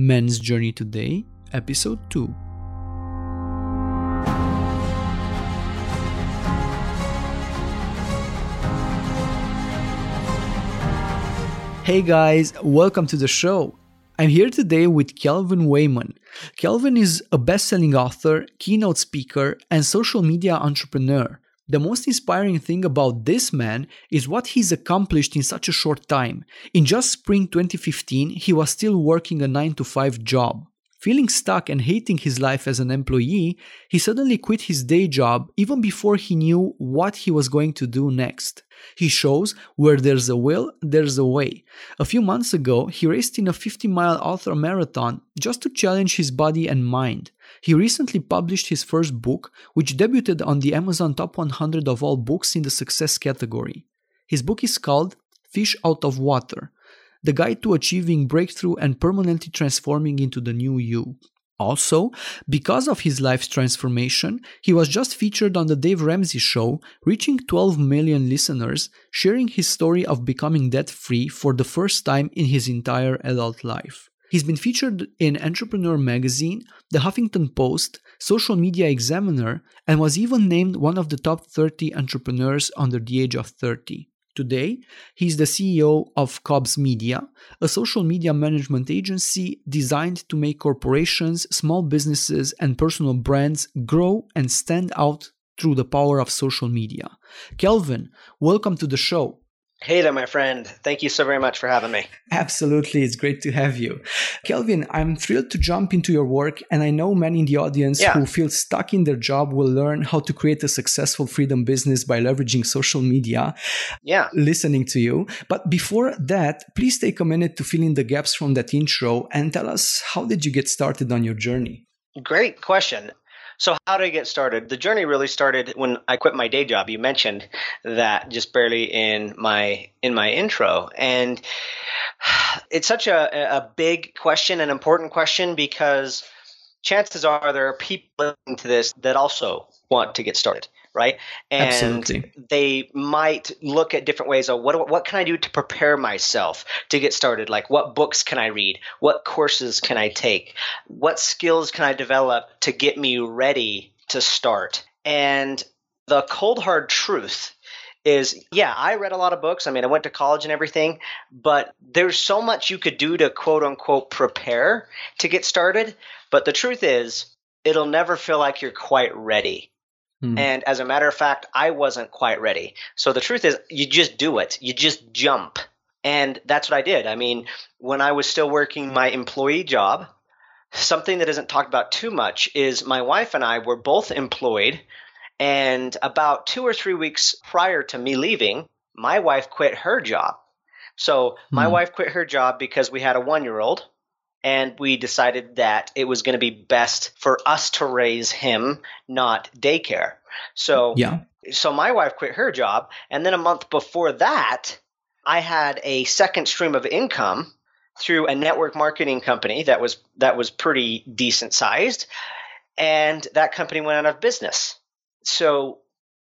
Men's Journey Today, Episode 2. Hey guys, welcome to the show. I'm here today with Kelvin Wayman. Kelvin is a best selling author, keynote speaker, and social media entrepreneur. The most inspiring thing about this man is what he's accomplished in such a short time. In just spring 2015, he was still working a 9 to 5 job. Feeling stuck and hating his life as an employee, he suddenly quit his day job even before he knew what he was going to do next. He shows where there's a will, there's a way. A few months ago, he raced in a 50 mile ultra marathon just to challenge his body and mind. He recently published his first book, which debuted on the Amazon Top 100 of all books in the success category. His book is called Fish Out of Water the guide to achieving breakthrough and permanently transforming into the new you. Also, because of his life's transformation, he was just featured on the Dave Ramsey show, reaching 12 million listeners, sharing his story of becoming debt free for the first time in his entire adult life. He's been featured in Entrepreneur Magazine, The Huffington Post, Social Media Examiner, and was even named one of the top 30 entrepreneurs under the age of 30. Today, he's the CEO of Cobbs Media, a social media management agency designed to make corporations, small businesses, and personal brands grow and stand out through the power of social media. Kelvin, welcome to the show. Hey there, my friend. Thank you so very much for having me. Absolutely. It's great to have you. Kelvin, I'm thrilled to jump into your work, and I know many in the audience yeah. who feel stuck in their job will learn how to create a successful freedom business by leveraging social media. Yeah. Listening to you. But before that, please take a minute to fill in the gaps from that intro and tell us how did you get started on your journey? Great question. So, how did I get started? The journey really started when I quit my day job. You mentioned that just barely in my in my intro, and it's such a, a big question, an important question, because chances are there are people listening to this that also want to get started right? And Absolutely. they might look at different ways of what what can I do to prepare myself to get started? Like what books can I read? What courses can I take? What skills can I develop to get me ready to start? And the cold hard truth is yeah, I read a lot of books. I mean, I went to college and everything, but there's so much you could do to quote unquote prepare to get started. But the truth is, it'll never feel like you're quite ready. Hmm. And as a matter of fact, I wasn't quite ready. So the truth is, you just do it. You just jump. And that's what I did. I mean, when I was still working my employee job, something that isn't talked about too much is my wife and I were both employed. And about two or three weeks prior to me leaving, my wife quit her job. So my hmm. wife quit her job because we had a one year old and we decided that it was going to be best for us to raise him, not daycare. So yeah. So my wife quit her job, and then a month before that, I had a second stream of income through a network marketing company that was that was pretty decent sized, and that company went out of business. So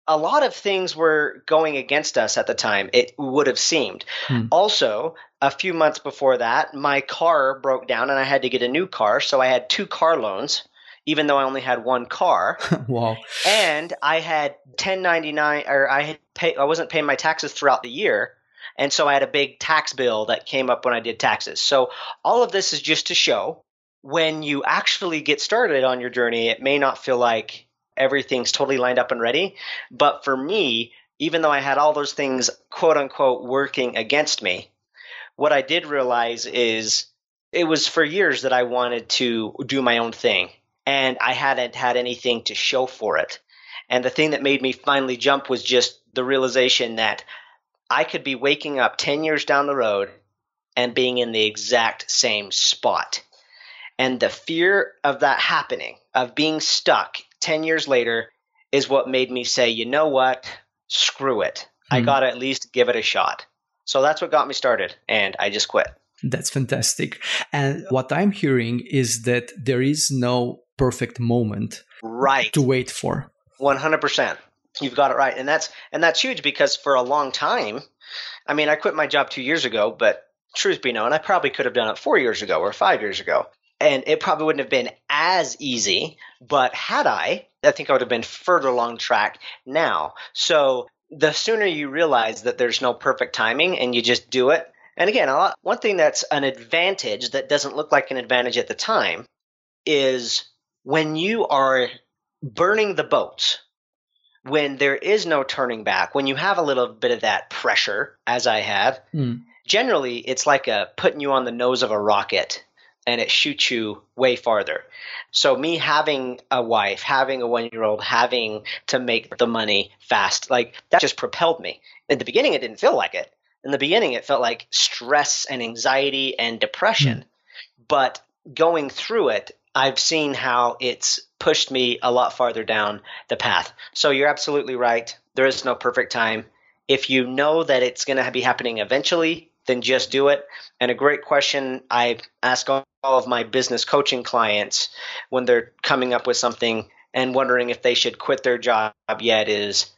a lot of things were going against us at the time, it would have seemed. Hmm. Also, a few months before that, my car broke down and I had to get a new car. So I had two car loans, even though I only had one car. wow. And I had 1099 or I had pay, I wasn't paying my taxes throughout the year. And so I had a big tax bill that came up when I did taxes. So all of this is just to show when you actually get started on your journey, it may not feel like everything's totally lined up and ready. But for me, even though I had all those things quote unquote working against me, what I did realize is it was for years that I wanted to do my own thing and I hadn't had anything to show for it. And the thing that made me finally jump was just the realization that I could be waking up 10 years down the road and being in the exact same spot. And the fear of that happening, of being stuck 10 years later is what made me say, you know what? Screw it. I hmm. got to at least give it a shot. So that's what got me started, and I just quit. That's fantastic. And what I'm hearing is that there is no perfect moment right to wait for. 100%. You've got it right. And that's and that's huge because for a long time, I mean, I quit my job 2 years ago, but truth be known, I probably could have done it 4 years ago or 5 years ago. And it probably wouldn't have been as easy, but had I, I think I would have been further along track now. So the sooner you realize that there's no perfect timing and you just do it. And again, lot, one thing that's an advantage that doesn't look like an advantage at the time is when you are burning the boats, when there is no turning back, when you have a little bit of that pressure, as I have, mm. generally it's like a putting you on the nose of a rocket and it shoots you way farther. So me having a wife, having a one year old, having to make the money fast, like that just propelled me. In the beginning, it didn't feel like it. In the beginning, it felt like stress and anxiety and depression. Mm. But going through it, I've seen how it's pushed me a lot farther down the path. So you're absolutely right. There is no perfect time. If you know that it's going to be happening eventually, then just do it. And a great question I ask all of my business coaching clients when they're coming up with something and wondering if they should quit their job yet is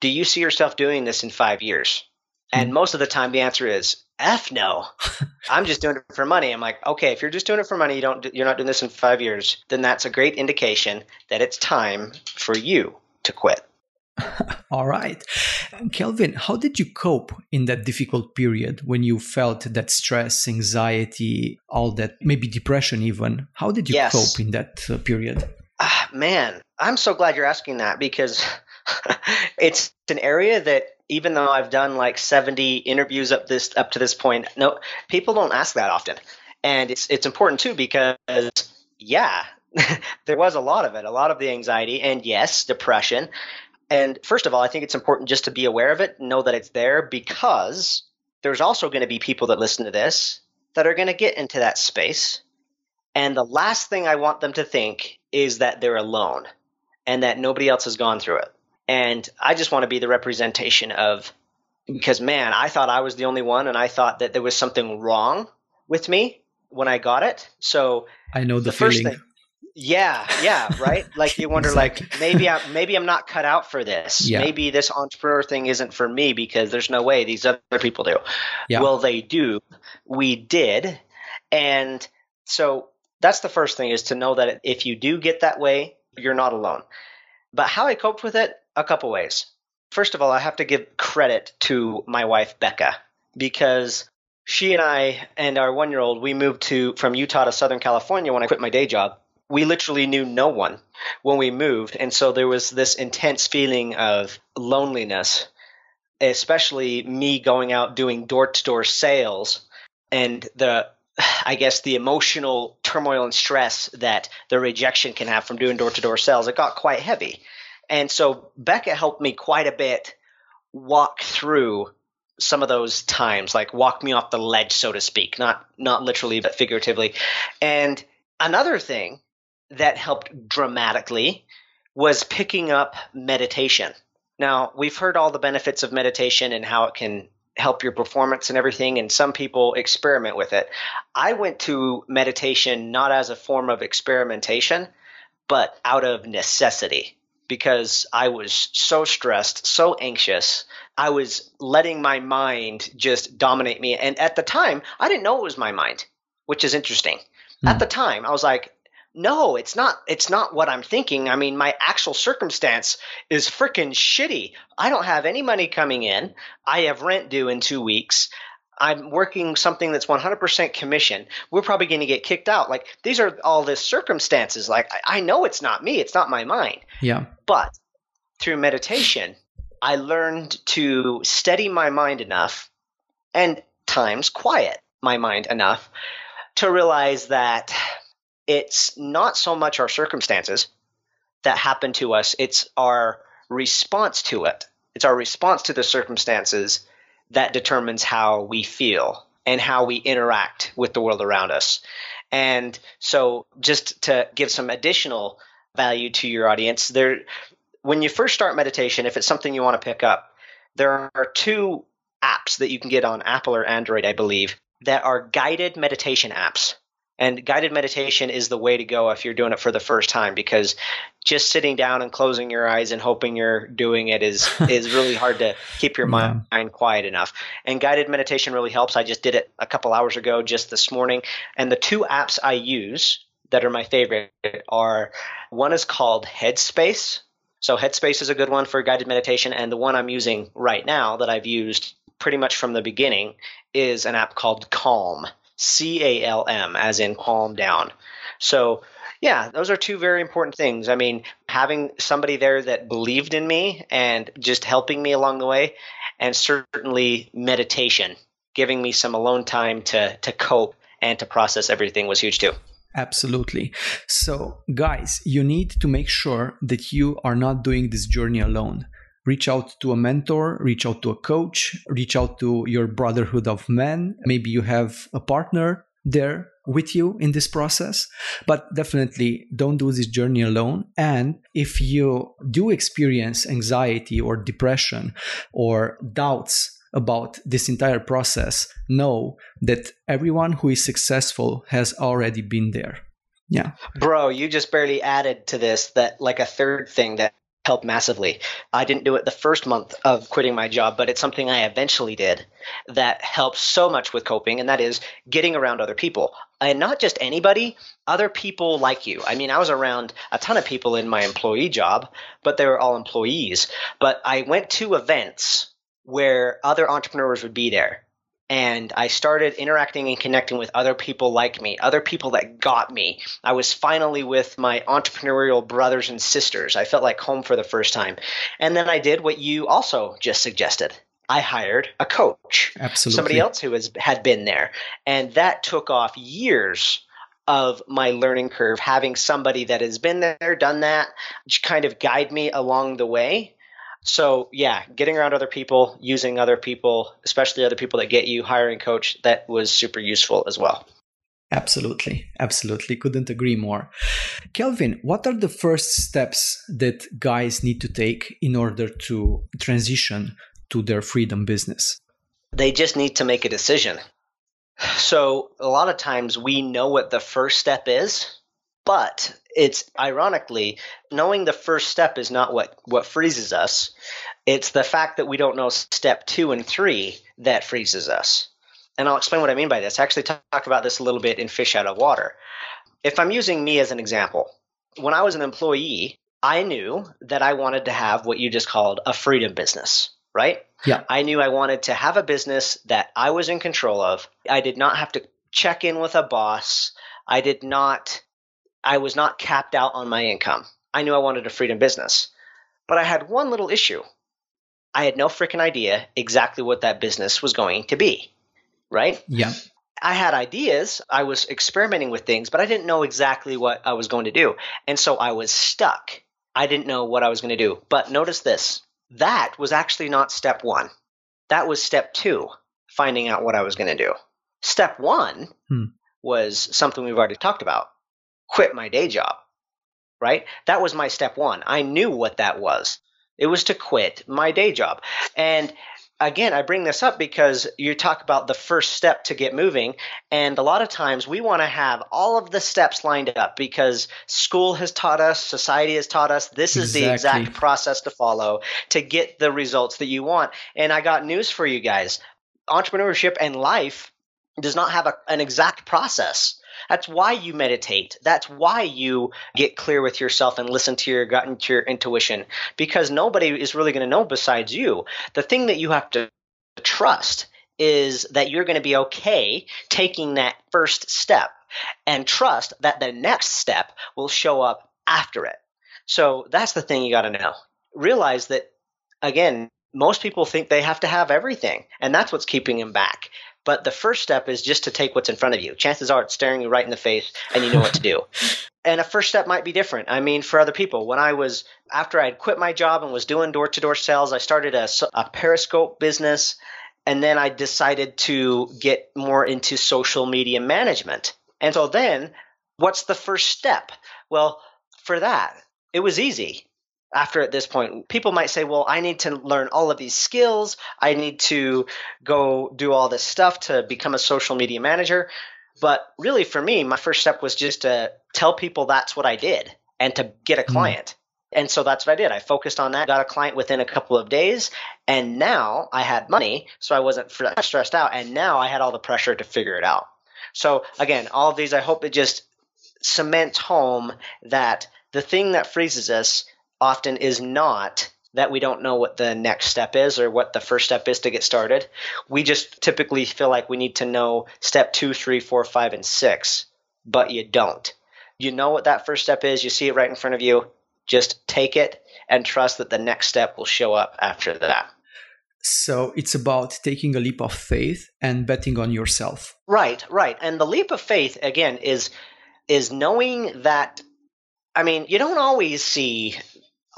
do you see yourself doing this in five years? And hmm. most of the time, the answer is F no. I'm just doing it for money. I'm like, okay, if you're just doing it for money, you don't, you're not doing this in five years, then that's a great indication that it's time for you to quit. All right. Kelvin, how did you cope in that difficult period when you felt that stress, anxiety, all that, maybe depression even? How did you yes. cope in that uh, period? Uh, man, I'm so glad you're asking that because it's an area that even though I've done like 70 interviews up this up to this point, no people don't ask that often. And it's it's important too because yeah, there was a lot of it, a lot of the anxiety and yes, depression. And first of all, I think it's important just to be aware of it, know that it's there because there's also going to be people that listen to this that are going to get into that space. And the last thing I want them to think is that they're alone and that nobody else has gone through it. And I just want to be the representation of, because man, I thought I was the only one and I thought that there was something wrong with me when I got it. So I know the, the first thing. Yeah, yeah, right. Like you wonder, exactly. like maybe I maybe I'm not cut out for this. Yeah. Maybe this entrepreneur thing isn't for me because there's no way these other people do. Yeah. Well, they do. We did, and so that's the first thing is to know that if you do get that way, you're not alone. But how I coped with it, a couple ways. First of all, I have to give credit to my wife, Becca, because she and I and our one year old, we moved to from Utah to Southern California when I quit my day job. We literally knew no one when we moved. And so there was this intense feeling of loneliness, especially me going out doing door to door sales and the I guess the emotional turmoil and stress that the rejection can have from doing door to door sales, it got quite heavy. And so Becca helped me quite a bit walk through some of those times, like walk me off the ledge, so to speak, not not literally but figuratively. And another thing that helped dramatically was picking up meditation. Now, we've heard all the benefits of meditation and how it can help your performance and everything, and some people experiment with it. I went to meditation not as a form of experimentation, but out of necessity because I was so stressed, so anxious. I was letting my mind just dominate me. And at the time, I didn't know it was my mind, which is interesting. Mm. At the time, I was like, no, it's not it's not what I'm thinking. I mean, my actual circumstance is freaking shitty. I don't have any money coming in. I have rent due in 2 weeks. I'm working something that's 100% commission. We're probably going to get kicked out. Like these are all the circumstances. Like I, I know it's not me. It's not my mind. Yeah. But through meditation, I learned to steady my mind enough and times quiet my mind enough to realize that it's not so much our circumstances that happen to us, it's our response to it. It's our response to the circumstances that determines how we feel and how we interact with the world around us. And so, just to give some additional value to your audience, there, when you first start meditation, if it's something you want to pick up, there are two apps that you can get on Apple or Android, I believe, that are guided meditation apps. And guided meditation is the way to go if you're doing it for the first time because just sitting down and closing your eyes and hoping you're doing it is is really hard to keep your mind, yeah. mind quiet enough. And guided meditation really helps. I just did it a couple hours ago just this morning. And the two apps I use that are my favorite are one is called Headspace. So Headspace is a good one for guided meditation and the one I'm using right now that I've used pretty much from the beginning is an app called Calm. C A L M, as in calm down. So, yeah, those are two very important things. I mean, having somebody there that believed in me and just helping me along the way, and certainly meditation, giving me some alone time to, to cope and to process everything was huge too. Absolutely. So, guys, you need to make sure that you are not doing this journey alone reach out to a mentor, reach out to a coach, reach out to your brotherhood of men. Maybe you have a partner there with you in this process, but definitely don't do this journey alone. And if you do experience anxiety or depression or doubts about this entire process, know that everyone who is successful has already been there. Yeah. Bro, you just barely added to this that like a third thing that helped massively. I didn't do it the first month of quitting my job, but it's something I eventually did that helps so much with coping, and that is getting around other people. And not just anybody, other people like you. I mean, I was around a ton of people in my employee job, but they were all employees. But I went to events where other entrepreneurs would be there and I started interacting and connecting with other people like me, other people that got me. I was finally with my entrepreneurial brothers and sisters. I felt like home for the first time. And then I did what you also just suggested. I hired a coach. Absolutely. Somebody else who has had been there. And that took off years of my learning curve, having somebody that has been there, done that, kind of guide me along the way so yeah, getting around other people, using other people, especially other people that get you, hiring coach, that was super useful as well. Absolutely. Absolutely. Couldn't agree more. Kelvin, what are the first steps that guys need to take in order to transition to their freedom business? They just need to make a decision. So, a lot of times we know what the first step is, but it's ironically knowing the first step is not what what freezes us. It's the fact that we don't know step two and three that freezes us. And I'll explain what I mean by this. I actually talk about this a little bit in Fish Out of Water. If I'm using me as an example, when I was an employee, I knew that I wanted to have what you just called a freedom business, right? Yeah. I knew I wanted to have a business that I was in control of. I did not have to check in with a boss. I did not I was not capped out on my income. I knew I wanted a freedom business. But I had one little issue. I had no freaking idea exactly what that business was going to be. Right? Yeah. I had ideas. I was experimenting with things, but I didn't know exactly what I was going to do. And so I was stuck. I didn't know what I was going to do. But notice this that was actually not step one. That was step two, finding out what I was going to do. Step one hmm. was something we've already talked about quit my day job, right? That was my step one. I knew what that was. It was to quit my day job. And again, I bring this up because you talk about the first step to get moving. And a lot of times we want to have all of the steps lined up because school has taught us, society has taught us this is exactly. the exact process to follow to get the results that you want. And I got news for you guys entrepreneurship and life does not have a, an exact process. That's why you meditate. That's why you get clear with yourself and listen to your gut and to your intuition because nobody is really going to know besides you. The thing that you have to trust is that you're going to be okay taking that first step and trust that the next step will show up after it. So that's the thing you got to know. Realize that, again, most people think they have to have everything, and that's what's keeping them back. But the first step is just to take what's in front of you. Chances are it's staring you right in the face and you know what to do. and a first step might be different. I mean, for other people, when I was, after I had quit my job and was doing door to door sales, I started a, a Periscope business. And then I decided to get more into social media management. And so then, what's the first step? Well, for that, it was easy after at this point people might say well i need to learn all of these skills i need to go do all this stuff to become a social media manager But really, for me, my first step was just to tell people that's what I did and to get a Hmm. client. And so that's what I did. I focused on that, got a client within a couple of days, and now I had money, so I wasn't stressed out. And now I had all the pressure to figure it out. So again, all of these, I hope it just cements home that the thing that freezes us often is not that we don't know what the next step is or what the first step is to get started. We just typically feel like we need to know step two, three, four, five, and six, but you don't. You know what that first step is, you see it right in front of you. Just take it and trust that the next step will show up after that. So it's about taking a leap of faith and betting on yourself. Right, right. And the leap of faith again is is knowing that I mean, you don't always see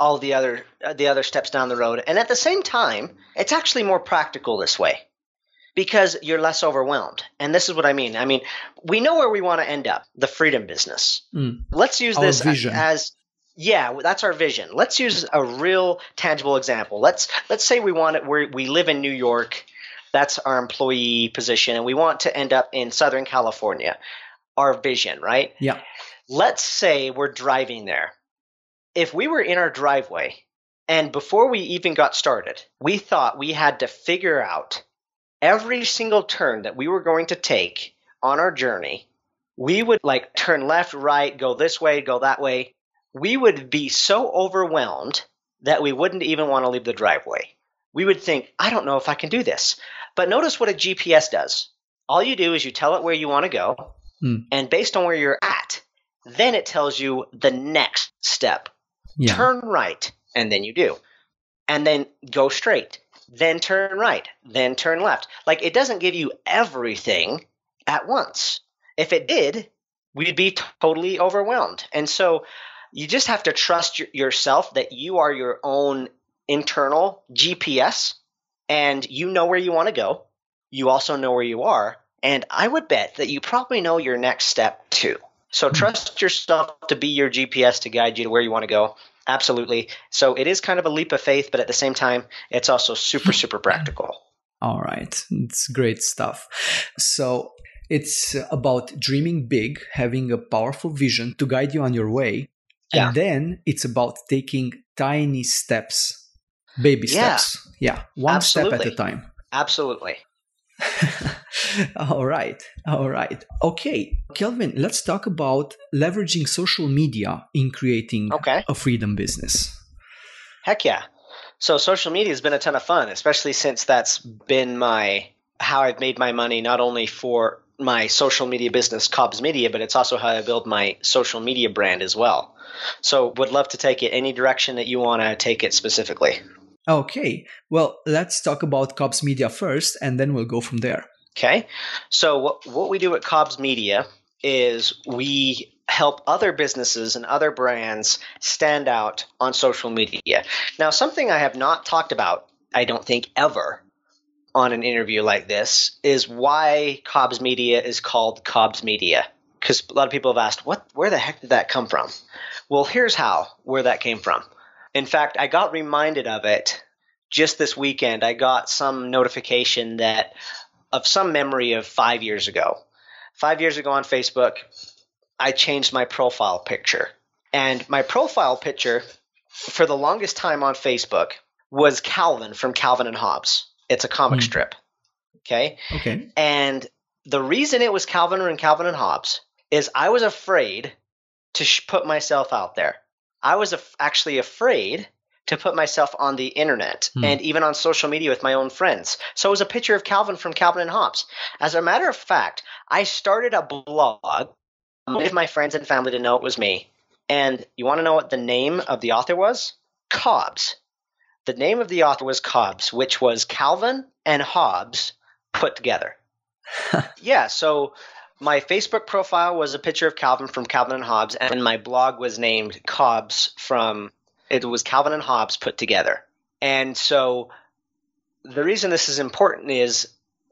all the other uh, the other steps down the road. And at the same time, it's actually more practical this way. Because you're less overwhelmed. And this is what I mean. I mean, we know where we want to end up, the freedom business. Mm. Let's use Our this vision. as yeah, that's our vision. Let's use a real tangible example. Let's let's say we want it we we live in New York. That's our employee position and we want to end up in Southern California. Our vision, right? Yeah. Let's say we're driving there. If we were in our driveway and before we even got started, we thought we had to figure out every single turn that we were going to take on our journey, we would like turn left, right, go this way, go that way. We would be so overwhelmed that we wouldn't even want to leave the driveway. We would think, I don't know if I can do this. But notice what a GPS does. All you do is you tell it where you want to go, Hmm. and based on where you're at, then it tells you the next step Yeah. turn right, and then you do. And then go straight, then turn right, then turn left. Like it doesn't give you everything at once. If it did, we'd be totally overwhelmed. And so you just have to trust your, yourself that you are your own internal GPS and you know where you want to go. You also know where you are. And I would bet that you probably know your next step too. So hmm. trust yourself to be your GPS to guide you to where you want to go. Absolutely. So it is kind of a leap of faith, but at the same time, it's also super, super practical. All right. It's great stuff. So it's about dreaming big, having a powerful vision to guide you on your way. Yeah. And then it's about taking tiny steps, baby Yeah. steps. Yeah. One step at a time. Absolutely. all right. All right. Okay. Kelvin, let's talk about leveraging social media in creating Okay. a freedom business. Heck yeah. So social media has been a ton of fun, especially since that's been my how I've made my money not only for my social media business Cobbs Media, but it's also how I build my social media brand as well. So would love to take it any direction that you want to take it specifically. Okay. Well, let's talk about Cobbs Media first, and then we'll go from there. Okay. So what what we do at Cobbs Media is we help other businesses and other brands stand out on social media. Now, something I have not talked about, I don't think ever on an interview like this is why Cobbs Media is called Cobbs Media. Because a lot of people have asked, what where the heck did that come from? Well, here's how where that came from. In fact, I got reminded of it just this weekend. I got some notification that of some memory of five years ago. Five years ago on Facebook, I changed my profile picture. And my profile picture for the longest time on Facebook was Calvin from Calvin and Hobbes. It's a comic Hmm. strip. Okay. Okay. And the reason it was Calvin and Calvin and Hobbes is I was afraid to sh- put myself out there. I was af- actually afraid to put myself on the internet Hmm. and even on social media with my own friends. So it was a picture of Calvin from Calvin and Hobbes. As a matter of fact, I started a blog. Wanted my friends and family to know it was me. And you want to know what the name of the author was? Cobbs. The name of the author was Cobbs, which was Calvin and Hobbes put together. yeah, so my Facebook profile was a picture of Calvin from Calvin and Hobbes, and my blog was named Cobbs from it was Calvin and Hobbes put together. And so the reason this is important is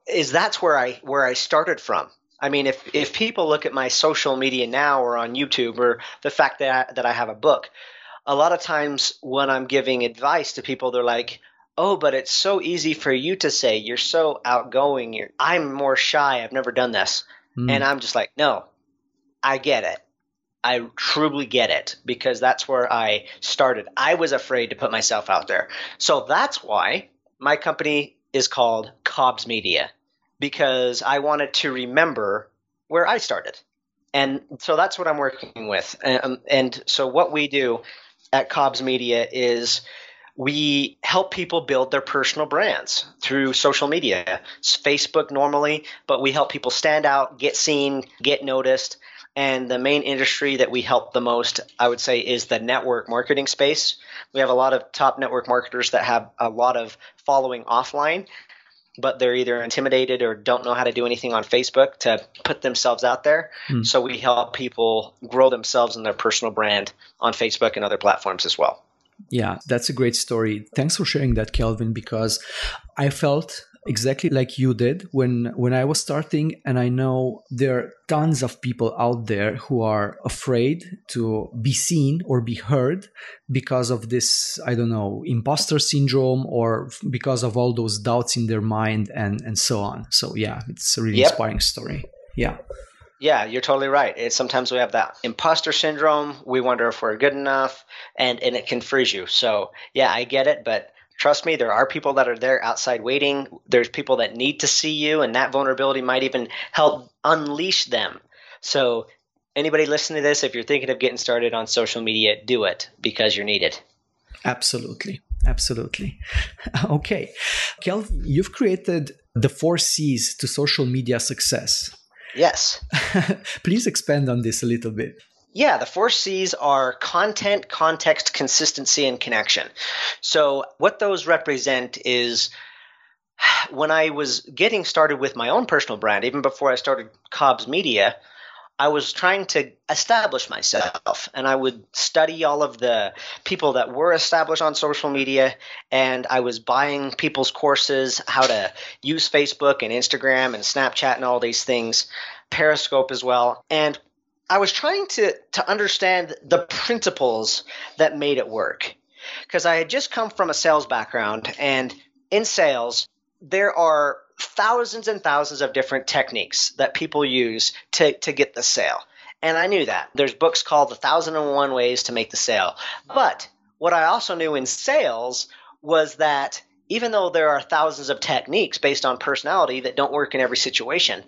is that's where I where I started from. I mean, if if people look at my social media now or on YouTube or the fact that I, that I have a book, a lot of times when I'm giving advice to people, they're like, "Oh, but it's so easy for you to say. You're so outgoing. You're, I'm more shy. I've never done this." Mm. And I'm just like, no, I get it. I truly get it because that's where I started. I was afraid to put myself out there. So that's why my company is called Cobbs Media because I wanted to remember where I started. And so that's what I'm working with. Um, and so what we do at Cobbs Media is we help people build their personal brands through social media. It's Facebook normally, but we help people stand out, get seen, get noticed. And the main industry that we help the most, I would say, is the network marketing space. We have a lot of top network marketers that have a lot of following offline, but they're either intimidated or don't know how to do anything on Facebook to put themselves out there. Hmm. So we help people grow themselves and their personal brand on Facebook and other platforms as well. Yeah, that's a great story. Thanks for sharing that, Kelvin, because I felt exactly like you did when when I was starting and I know there are tons of people out there who are afraid to be seen or be heard because of this I don't know imposter syndrome or because of all those doubts in their mind and and so on. So yeah, it's a really yep. inspiring story. Yeah. Yeah, you're totally right. It's, sometimes we have that imposter syndrome. We wonder if we're good enough, and and it can freeze you. So yeah, I get it, but trust me, there are people that are there outside waiting. There's people that need to see you, and that vulnerability might even help unleash them. So anybody listening to this, if you're thinking of getting started on social media, do it because you're needed. Absolutely. Absolutely. Okay. Kel, you've created the four C's to social media success. Yes. Please expand on this a little bit. Yeah, the four C's are content, context, consistency, and connection. So, what those represent is when I was getting started with my own personal brand, even before I started Cobbs Media, I was trying to establish myself and I would study all of the people that were established on social media and I was buying people's courses, how to use Facebook and Instagram and Snapchat and all these things, Periscope as well. And I was trying to to understand the principles that made it work. Because I had just come from a sales background and in sales there are thousands and thousands of different techniques that people use to, to get the sale. And I knew that. There's books called The Thousand and One Ways to Make the Sale. But what I also knew in sales was that even though there are thousands of techniques based on personality that don't work in every situation,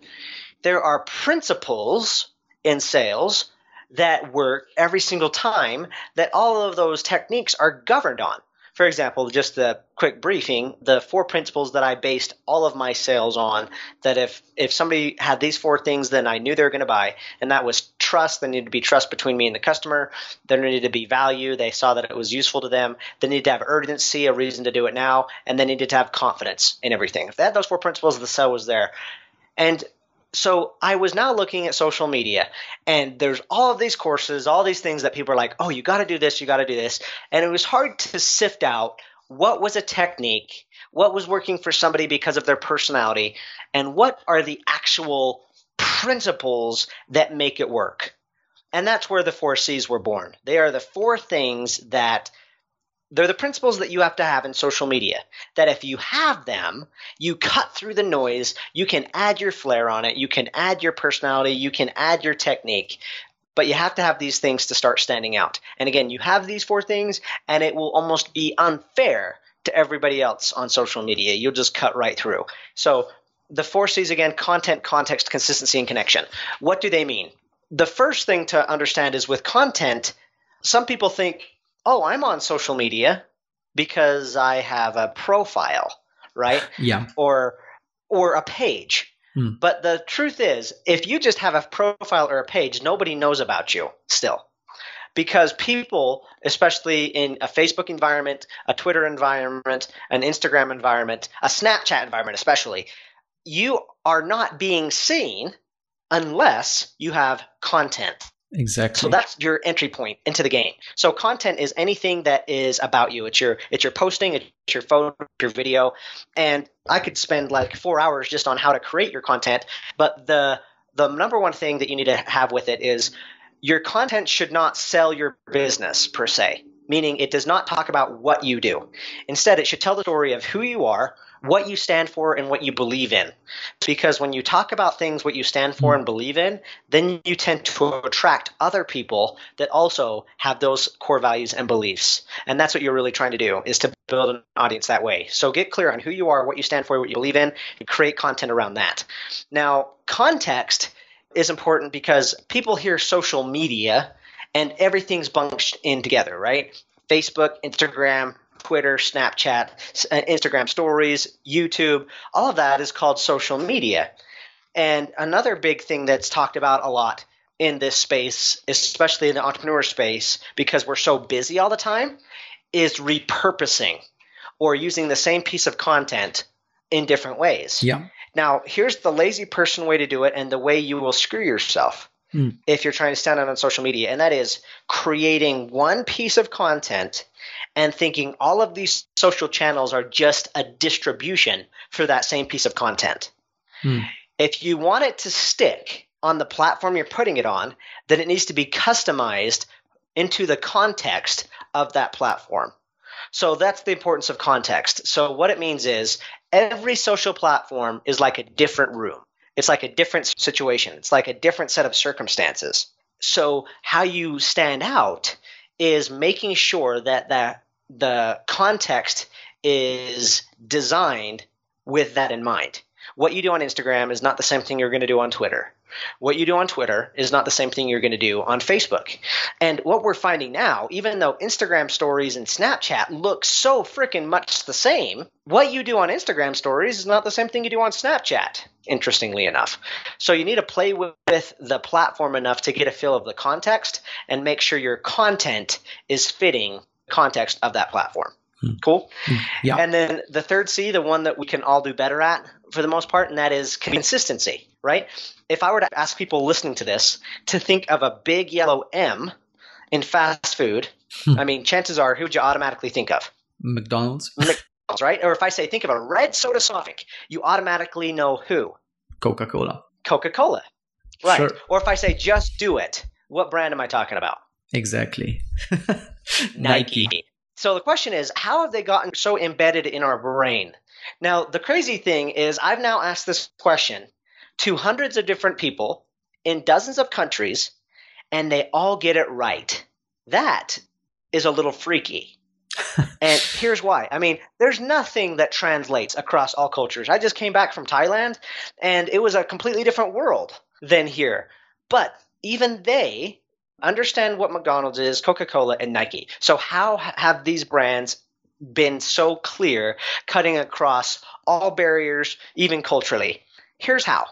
there are principles in sales that work every single time that all of those techniques are governed on for example, just a quick briefing, the four principles that I based all of my sales on, that if, if somebody had these four things, then I knew they were going to buy. And that was trust. There needed to be trust between me and the customer. There needed to be value. They saw that it was useful to them. They needed to have urgency, a reason to do it now. And they needed to have confidence in everything. If they had those four principles, the sale was there. And so I was now looking at social media, and there's all of these courses, all these things that people are like, oh, you got to do this, you got to do this. And it was hard to sift out what was a technique, what was working for somebody because of their personality, and what are the actual principles that make it work. And that's where the four C's were born. They are the four things that they're the principles that you have to have in social media. That if you have them, you cut through the noise, you can add your flair on it, you can add your personality, you can add your technique. But you have to have these things to start standing out. And again, you have these four things, and it will almost be unfair to everybody else on social media. You'll just cut right through. So the four C's again content, context, consistency, and connection. What do they mean? The first thing to understand is with content, some people think oh, I'm on social media because I have a profile, right? Yeah. Or or a page. Hmm. But the truth is, if you just have a profile or a page, nobody knows about you still. Because people, especially in a Facebook environment, a Twitter environment, an Instagram environment, a Snapchat environment, especially, you are not being seen unless you have content. Exactly. So that's your entry point into the game. So content is anything that is about you. It's your it's your posting, it's your photo, your video, and I could spend like 4 hours just on how to create your content, but the the number one thing that you need to have with it is your content should not sell your business per se meaning it does not talk about what you do. Instead, it should tell the story of who you are, what you stand for, and what you believe in. Because when you talk about things, what you stand for and mm. believe in, then you tend to attract other people that also have those core values and beliefs. And that's what you're really trying to do is to build an audience that way. So get clear on who you are, what you stand for, what you believe in, and create content around that. Now, context is important because people hear social media and everything's bunched in together, right? Facebook, Instagram, Twitter, Snapchat, uh, Instagram stories, YouTube, all of that is called social media. And another big thing that's talked about a lot in this space, especially in the entrepreneur space, because we're so busy all the time, is repurposing or using the same piece of content in different ways. Yeah. Now, here's the lazy person way to do it and the way you will screw yourself Mm. if you're trying to stand out on social media, and that is creating one piece of content and thinking all of these social channels are just a distribution for that same piece of content. Mm. If you want it to stick on the platform you're putting it on, then it needs to be customized into the context of that platform. So that's the importance of context. So what it means is every social platform is like a different room. It's like a different situation. It's like a different set of circumstances. So how you stand out is making sure that the, the context is designed with that in mind. What you do on Instagram is not the same thing you're going to do on Twitter. What you do on Twitter is not the same thing you're going to do on Facebook. And what we're finding now, even though Instagram stories and Snapchat look so freaking much the same, what you do on Instagram stories is not the same thing you do on Snapchat, interestingly enough. So you need to play with the platform enough to get a feel of the context and make sure your content is fitting the context of that platform. Hmm. Cool. Hmm. Yeah. And then the third C, the one that we can all do better at for the most part, and that is consistency, right? If I were to ask people listening to this to think of a big yellow M in fast food, hmm. I mean, chances are, who would you automatically think of? McDonald's, McDonald's, right? Or if I say think of a red soda Sonic, you automatically know who? Coca Cola. Coca Cola, right? Sure. Or if I say just do it, what brand am I talking about? Exactly. Nike. So the question is, how have they gotten so embedded in our brain? Now, the crazy thing is, I've now asked this question to hundreds of different people in dozens of countries, and they all get it right. That is a little freaky. and here's why. I mean, there's nothing that translates across all cultures. I just came back from Thailand, and it was a completely different world than here. But even they understand what McDonald's is, Coca Cola, and Nike. So, how have these brands been so clear, cutting across all barriers, even culturally? Here's how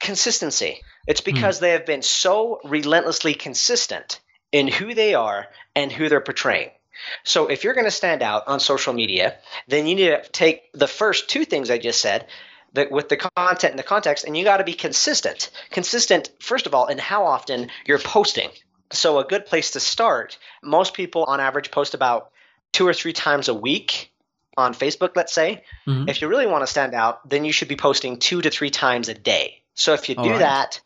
consistency. It's hmm. because they have been so relentlessly consistent in who they are and who they're portraying. So, if you're going to stand out on social media, then you need to take the first two things I just said that with the content and the context, and you got to be consistent. Consistent, first of all, in how often you're posting. So, a good place to start, most people on average post about two or three times a week on Facebook, let's say. Mhm. If you really want to stand out, then you should be posting two to three times a day. So, if you do right. that,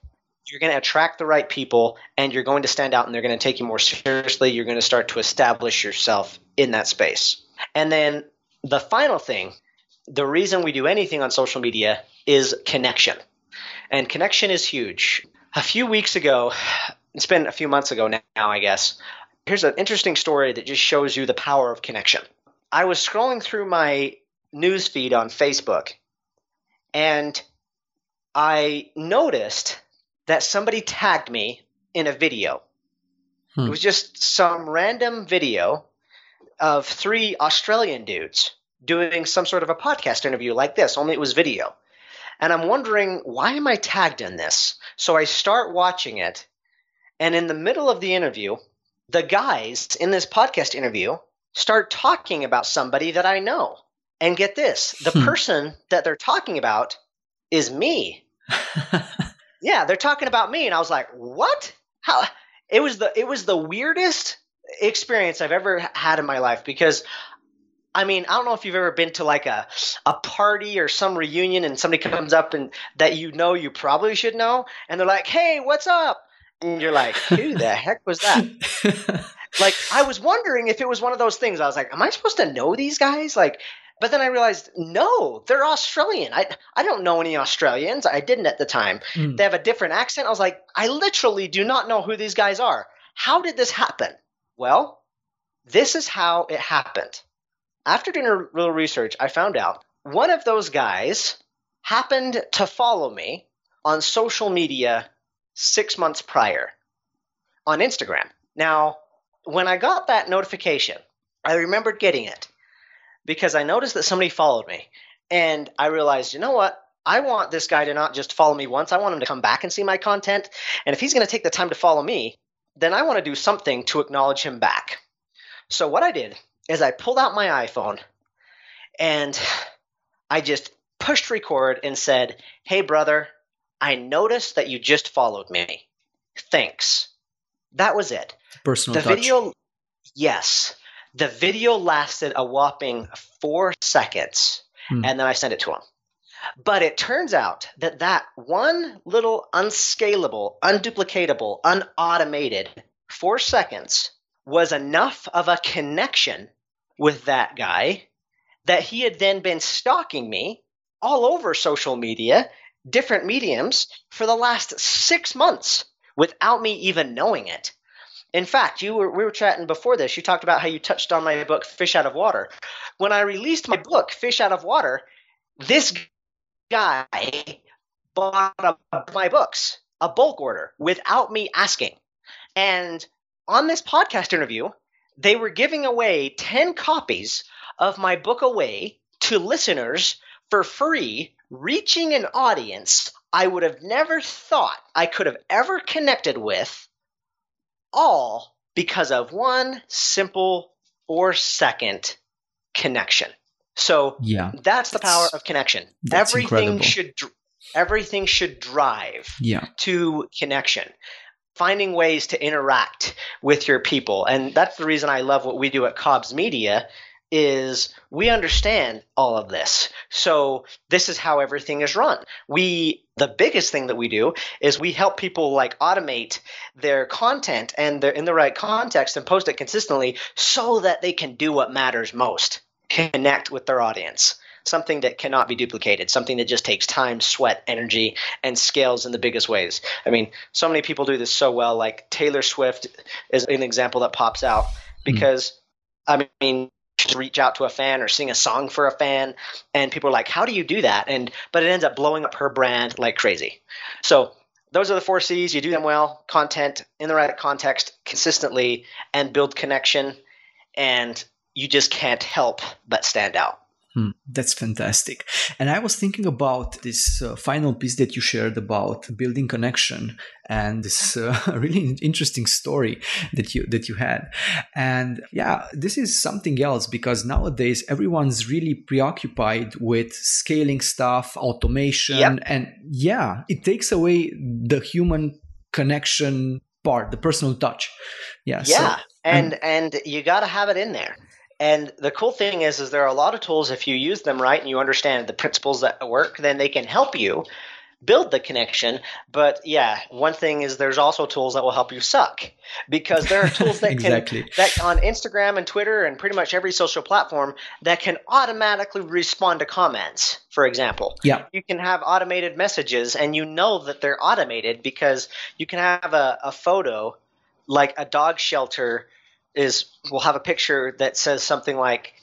you're going to attract the right people and you're going to stand out and they're going to take you more seriously. You're going to start to establish yourself in that space. And then the final thing, the reason we do anything on social media is connection. And connection is huge. A few weeks ago, it's been a few months ago now, I guess. Here's an interesting story that just shows you the power of connection. I was scrolling through my news feed on Facebook and I noticed that somebody tagged me in a video. Hmm. It was just some random video of three Australian dudes doing some sort of a podcast interview like this, only it was video. And I'm wondering, why am I tagged in this? So I start watching it, and in the middle of the interview, the guys in this podcast interview start talking about somebody that I know. And get this the Hmm. person that they're talking about is me. Yeah, they're talking about me, and I was like, "What? How?" It was the it was the weirdest experience I've ever had in my life because, I mean, I don't know if you've ever been to like a a party or some reunion, and somebody comes up and that you know you probably should know, and they're like, "Hey, what's up?" And you're like, "Who the heck was that?" like I was wondering if it was one of those things. I was like, am I supposed to know these guys? Like, but then I realized, no, they're Australian. I I don't know any Australians. I didn't at the time. Mm. They have a different accent. I was like, I literally do not know who these guys are. How did this happen? Well, this is how it happened. After doing a little research, I found out one of those guys happened to follow me on social media six months prior on Instagram. Now, when I got that notification, I remembered getting it because I noticed that somebody followed me. And I realized, you know what? I want this guy to not just follow me once. I want him to come back and see my content. And if he's going to take the time to follow me, then I want to do something to acknowledge him back. So what I did is I pulled out my iPhone and I just pushed record and said, Hey, brother, I noticed that you just followed me. Thanks. That was it. Personal the touch. video, yes. The video lasted a whopping four seconds, hmm. and then I sent it to him. But it turns out that that one little unscalable, unduplicatable, unautomated four seconds was enough of a connection with that guy that he had then been stalking me all over social media, different mediums, for the last six months without me even knowing it. In fact, you were we were chatting before this. You talked about how you touched on my book Fish Out of Water. When I released my book Fish Out of Water, this guy bought my books, a bulk order, without me asking. And on this podcast interview, they were giving away 10 copies of my book away to listeners for free, reaching an audience I would have never thought I could have ever connected with all because of one simple four second connection. So yeah, that's the power of connection. Everything incredible. should everything should drive yeah. to connection. Finding ways to interact with your people. And that's the reason I love what we do at Cobb's Media is we understand all of this. So this is how everything is run. We the biggest thing that we do is we help people like automate their content and they're in the right context and post it consistently so that they can do what matters most. Connect with their audience. Something that cannot be duplicated, something that just takes time, sweat, energy, and scales in the biggest ways. I mean, so many people do this so well. Like Taylor Swift is an example that pops out hmm. because, mm. I mean, to reach out to a fan or sing a song for a fan. And people are like how do you do that? And but it ends up blowing up her brand like crazy. So those are the four c's. You do them well. Content in the right context consistently and build connection. And you just can't help but stand out Hmm, that's fantastic. And I was thinking about this uh, final piece that you shared about building connection and this uh, really interesting story that you that you had. And yeah, this is something else because nowadays everyone's really preoccupied with scaling stuff, automation, yep. and yeah, it takes away the human connection part, the personal touch. Yeah. Yeah. So, and, and and you got to have it in there. And the cool thing is, is there are a lot of tools. If you use them right and you understand the principles that work, then they can help you build the connection. But yeah, one thing is there's also tools that will help you suck because there are tools that exactly. can that on Instagram and Twitter and pretty much every social platform that can automatically respond to comments. For example, yeah, you can have automated messages, and you know that they're automated because you can have a, a photo like a dog shelter is we'll have a picture that says something like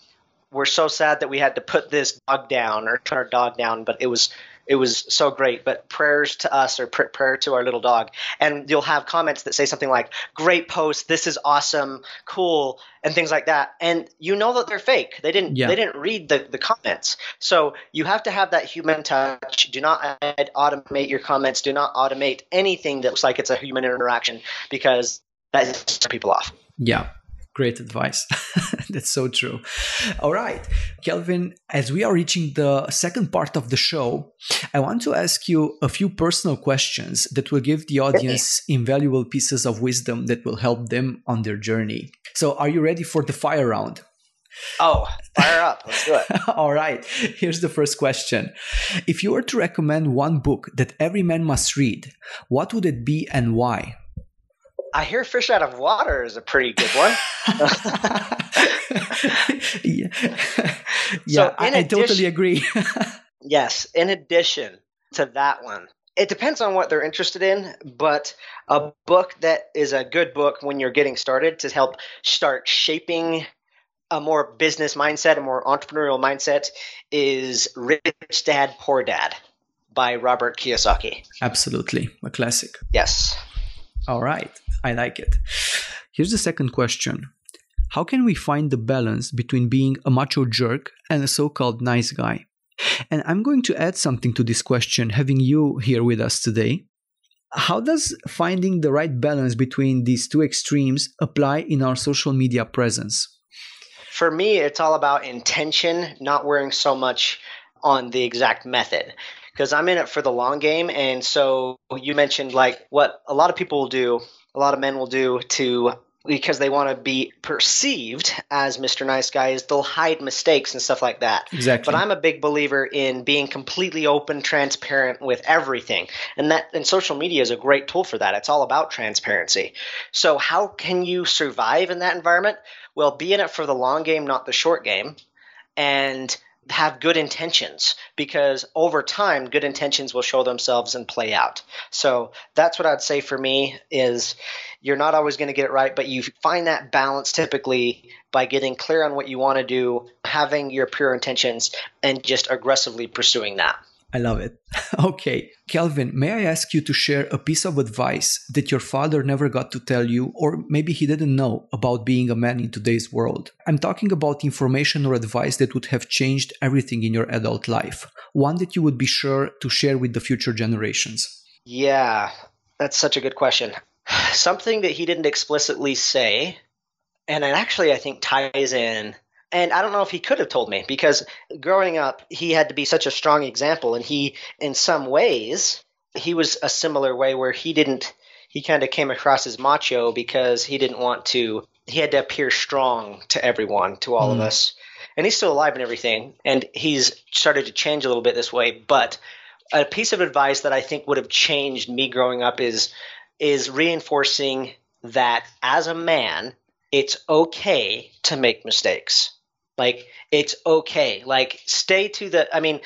we're so sad that we had to put this dog down or turn our dog down but it was it was so great. But prayers to us or pr- prayer to our little dog. And you'll have comments that say something like great post this is awesome cool and things like that. And you know that they're fake. They didn't yeah. they didn't read the, the comments. So you have to have that human touch. Do not add, automate your comments. Do not automate anything that looks like it's a human interaction because that sets people off. Yeah Great advice. That's so true. All right, Kelvin, as we are reaching the second part of the show, I want to ask you a few personal questions that will give the audience invaluable pieces of wisdom that will help them on their journey. So, are you ready for the fire round? Oh, fire up. Let's do it. All right. Here's the first question. If you were to recommend one book that every man must read, what would it be and why? I hear fish out of water is a pretty good one. yeah, yeah I, I totally agree. yes. In addition to that one, it depends on what they're interested in, but a book that is a good book when you're getting started to help start shaping a more business mindset, a more entrepreneurial mindset is Rich Dad Poor Dad by Robert Kiyosaki. Absolutely. A classic. Yes. All right. I like it. Here's the second question How can we find the balance between being a macho jerk and a so called nice guy? And I'm going to add something to this question, having you here with us today. How does finding the right balance between these two extremes apply in our social media presence? For me, it's all about intention, not worrying so much on the exact method because I'm in it for the long game. And so you mentioned like what a lot of people will do, a lot of men will do to because they want to be perceived as Mr. Nice Guy is they'll hide mistakes and stuff like that. Exactly. But I'm a big believer in being completely open, transparent with everything. And that and social media is a great tool for that. It's all about transparency. So how can you survive in that environment? Well, be in it for the long game, not the short game. And have good intentions because over time good intentions will show themselves and play out. So that's what i'd say for me is you're not always going to get it right but you find that balance typically by getting clear on what you want to do having your pure intentions and just aggressively pursuing that I love it. Okay, Kelvin, may I ask you to share a piece of advice that your father never got to tell you, or maybe he didn't know about being a man in today's world? I'm talking about information or advice that would have changed everything in your adult life, one that you would be sure to share with the future generations. Yeah, that's such a good question. Something that he didn't explicitly say, and it actually, I think, ties in and I don't know if he could have told me because growing up, he had to be such a strong example. And he, in some ways, he was a similar way where he didn't, he kind of came across as macho because he didn't want to, he had to appear strong to everyone, to all mm. of us. And he's still alive and everything. And he's started to change a little bit this way. But a piece of advice that I think would have changed me growing up is, is reinforcing that as a man, it's okay to make mistakes like it's okay. Like stay to the I mean,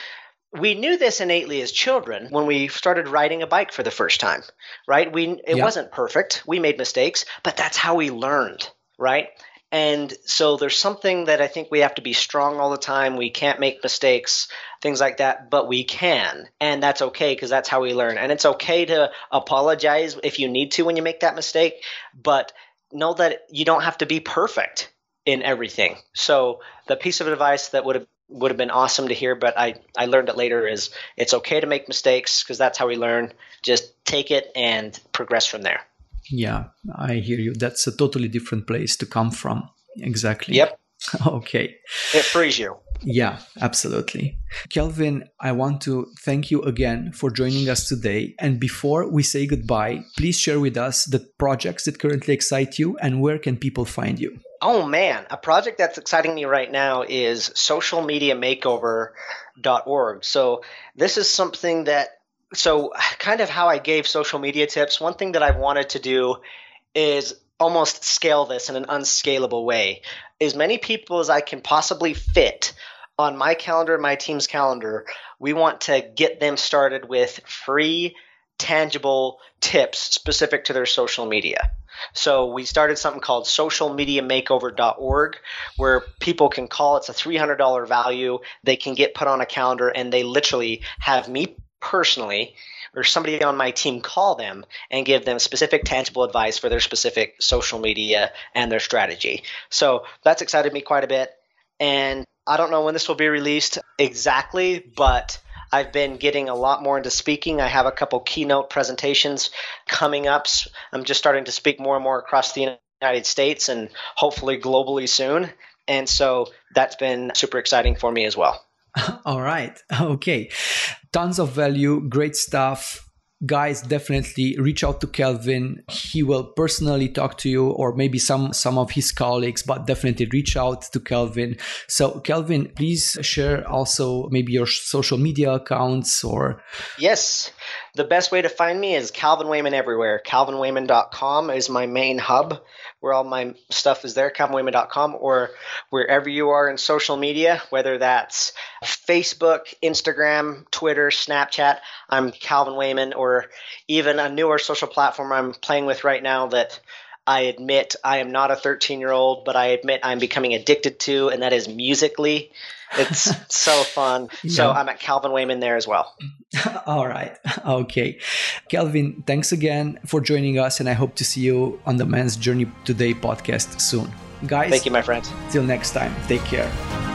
we knew this innately as children when we started riding a bike for the first time, right? We it yeah. wasn't perfect. We made mistakes, but that's how we learned, right? And so there's something that I think we have to be strong all the time. We can't make mistakes, things like that, but we can. And that's okay because that's how we learn. And it's okay to apologize if you need to when you make that mistake, but know that you don't have to be perfect in everything. So the piece of advice that would have would have been awesome to hear, but I, I learned it later is it's okay to make mistakes because that's how we learn. Just take it and progress from there. Yeah, I hear you. That's a totally different place to come from. Exactly. Yep. okay. It frees you. Yeah, absolutely. Kelvin, I want to thank you again for joining us today. And before we say goodbye, please share with us the projects that currently excite you and where can people find you? Oh man, a project that's exciting me right now is socialmediamakeover.org. So this is something that so kind of how I gave social media tips. One thing that I've wanted to do is almost scale this in an unscalable way. As many people as I can possibly fit on my calendar, my team's calendar, we want to get them started with free tangible tips specific to their social media. So we started something called socialmediamakeover.org where people can call. It's a $300 value. They can get put on a calendar and they literally have me personally or somebody on my team call them and give them specific tangible advice for their specific social media and their strategy. So that's excited me quite a bit. And I don't know when this will be released exactly, but I've been getting a lot more into speaking. I have a couple keynote presentations coming up. I'm just starting to speak more and more across the United States and hopefully globally soon. And so that's been super exciting for me as well. All right. Okay. Tons of value, great stuff. Guys definitely reach out to kelvin. He will personally talk to you or maybe some some of his colleagues but definitely reach out to kelvin. So kelvin please share also maybe your social media accounts or yes. The best way to find me is calvin wayman everywhere. Calvinwayman.com is my main hub where all my stuff is there, calvinwayman.com, or wherever you are in social media, whether that's Facebook, Instagram, Twitter, Snapchat. I'm Calvin Wayman, or even a newer social platform I'm playing with right now that I admit I am not a 13 year old, but I admit I'm becoming addicted to, and that is Musical.ly. It's so fun. Yeah. So I'm at Calvin Wayman there as well. All right. Okay. Calvin, thanks again for joining us, and I hope to see you on the Man's Journey Today podcast soon. Guys, thank you, my friends. Till next time, take care.